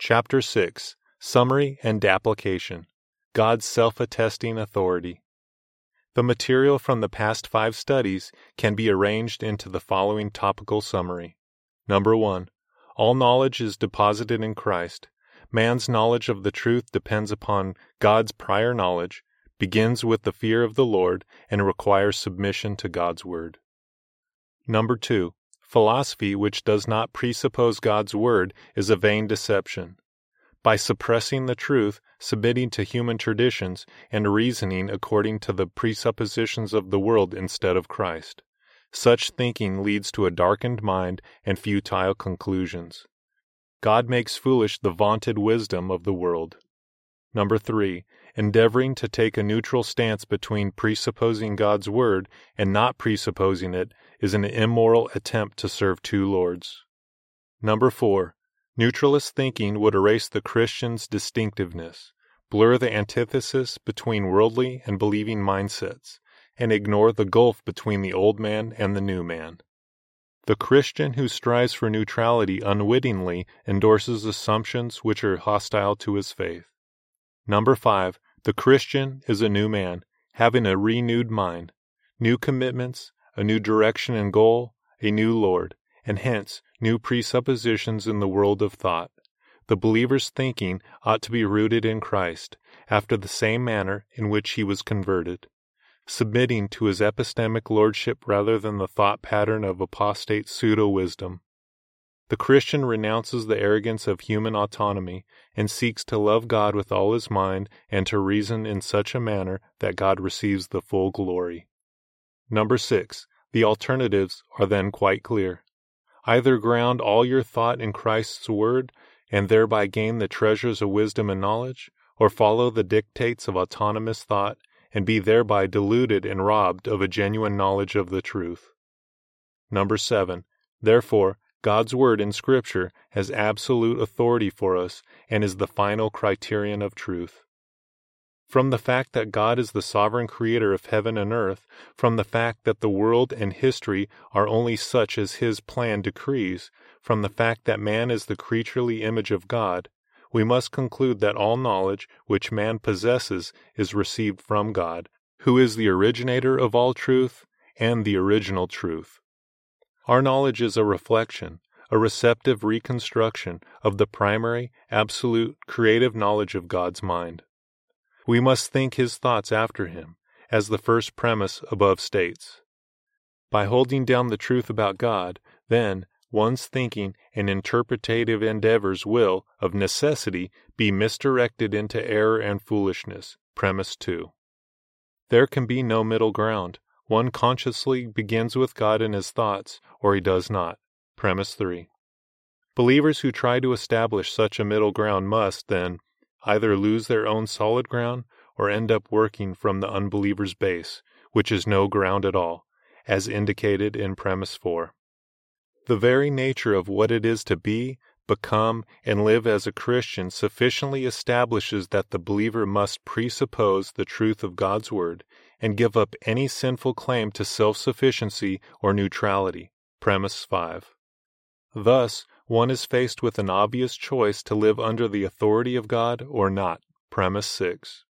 Chapter 6 Summary and Application God's Self Attesting Authority. The material from the past five studies can be arranged into the following topical summary. Number 1. All knowledge is deposited in Christ. Man's knowledge of the truth depends upon God's prior knowledge, begins with the fear of the Lord, and requires submission to God's word. Number 2. Philosophy which does not presuppose God's word is a vain deception. By suppressing the truth, submitting to human traditions, and reasoning according to the presuppositions of the world instead of Christ. Such thinking leads to a darkened mind and futile conclusions. God makes foolish the vaunted wisdom of the world. Number 3. Endeavoring to take a neutral stance between presupposing God's word and not presupposing it is an immoral attempt to serve two lords. Number 4. Neutralist thinking would erase the Christian's distinctiveness, blur the antithesis between worldly and believing mindsets, and ignore the gulf between the old man and the new man. The Christian who strives for neutrality unwittingly endorses assumptions which are hostile to his faith. Number 5. The Christian is a new man, having a renewed mind, new commitments, a new direction and goal, a new Lord, and hence new presuppositions in the world of thought. The believer's thinking ought to be rooted in Christ, after the same manner in which he was converted, submitting to his epistemic lordship rather than the thought pattern of apostate pseudo wisdom. The Christian renounces the arrogance of human autonomy and seeks to love God with all his mind and to reason in such a manner that God receives the full glory. Number 6. The alternatives are then quite clear. Either ground all your thought in Christ's word and thereby gain the treasures of wisdom and knowledge, or follow the dictates of autonomous thought and be thereby deluded and robbed of a genuine knowledge of the truth. Number 7. Therefore, God's word in Scripture has absolute authority for us and is the final criterion of truth. From the fact that God is the sovereign creator of heaven and earth, from the fact that the world and history are only such as His plan decrees, from the fact that man is the creaturely image of God, we must conclude that all knowledge which man possesses is received from God, who is the originator of all truth and the original truth. Our knowledge is a reflection, a receptive reconstruction of the primary, absolute, creative knowledge of God's mind. We must think his thoughts after him, as the first premise above states. By holding down the truth about God, then, one's thinking and interpretative endeavors will, of necessity, be misdirected into error and foolishness. Premise 2. There can be no middle ground. One consciously begins with God in his thoughts, or he does not. Premise 3. Believers who try to establish such a middle ground must, then, either lose their own solid ground or end up working from the unbeliever's base, which is no ground at all, as indicated in premise 4. The very nature of what it is to be, become, and live as a Christian sufficiently establishes that the believer must presuppose the truth of God's Word and give up any sinful claim to self sufficiency or neutrality. Premise 5. Thus, one is faced with an obvious choice to live under the authority of God or not. Premise 6.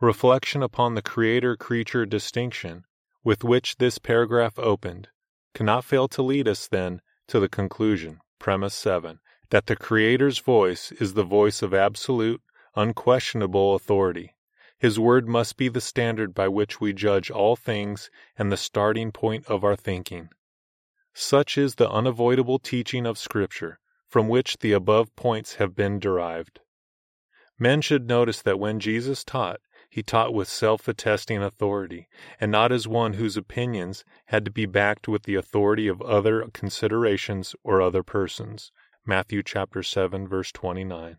Reflection upon the creator creature distinction, with which this paragraph opened, cannot fail to lead us, then, to the conclusion, premise 7, that the Creator's voice is the voice of absolute, unquestionable authority. His word must be the standard by which we judge all things and the starting point of our thinking. Such is the unavoidable teaching of Scripture, from which the above points have been derived. Men should notice that when Jesus taught, he taught with self attesting authority, and not as one whose opinions had to be backed with the authority of other considerations or other persons. Matthew chapter 7 verse 29.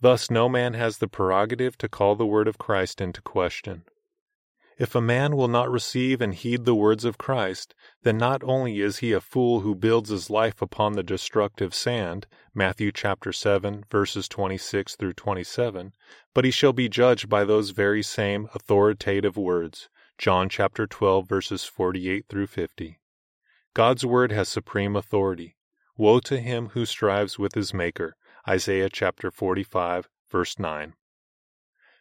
Thus no man has the prerogative to call the word of Christ into question. If a man will not receive and heed the words of Christ, then not only is he a fool who builds his life upon the destructive sand, Matthew chapter 7 verses 26 through 27, but he shall be judged by those very same authoritative words, John chapter 12 verses 48 through 50. God's word has supreme authority. Woe to him who strives with his maker. Isaiah chapter 45 verse 9.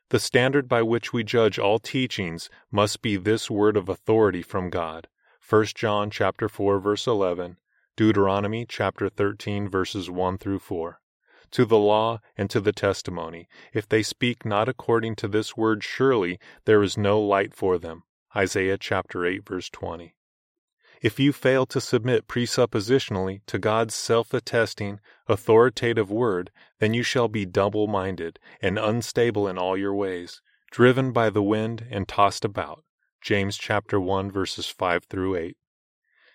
The standard by which we judge all teachings must be this word of authority from God. 1 John chapter 4 verse 11, Deuteronomy chapter 13 verses 1 through 4. To the law and to the testimony, if they speak not according to this word, surely there is no light for them. Isaiah chapter 8 verse 20. If you fail to submit presuppositionally to God's self attesting, authoritative word, then you shall be double minded and unstable in all your ways, driven by the wind and tossed about. James chapter 1 verses 5 through 8.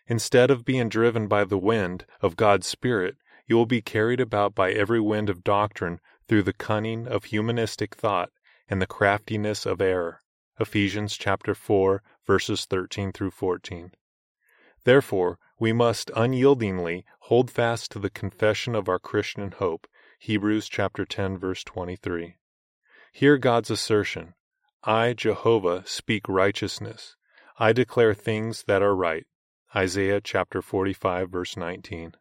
Instead of being driven by the wind of God's Spirit, you will be carried about by every wind of doctrine through the cunning of humanistic thought and the craftiness of error. Ephesians chapter 4 verses 13 through 14. Therefore, we must unyieldingly hold fast to the confession of our Christian hope. Hebrews chapter 10 verse 23. Hear God's assertion, I, Jehovah, speak righteousness. I declare things that are right. Isaiah chapter 45 verse 19.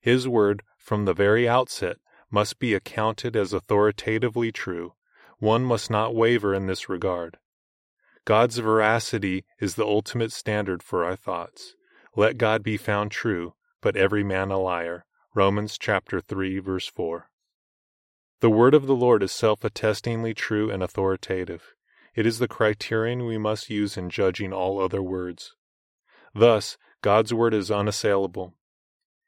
His word from the very outset must be accounted as authoritatively true. One must not waver in this regard. God's veracity is the ultimate standard for our thoughts. Let God be found true, but every man a liar. Romans chapter 3 verse 4. The word of the Lord is self-attestingly true and authoritative. It is the criterion we must use in judging all other words. Thus, God's word is unassailable.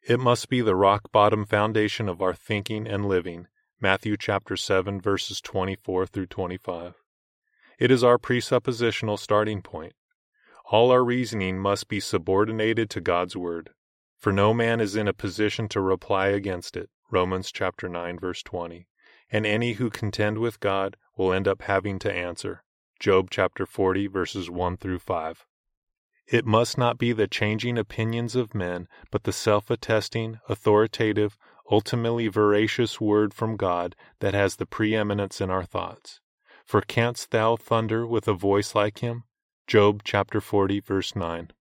It must be the rock-bottom foundation of our thinking and living. Matthew chapter 7 verses 24 through 25. It is our presuppositional starting point. All our reasoning must be subordinated to God's word, for no man is in a position to reply against it. Romans chapter 9 verse 20 and any who contend with God will end up having to answer. Job chapter 40 verses 1 through 5. It must not be the changing opinions of men, but the self-attesting, authoritative, ultimately veracious word from God that has the preeminence in our thoughts. For canst thou thunder with a voice like him? Job chapter 40 verse 9.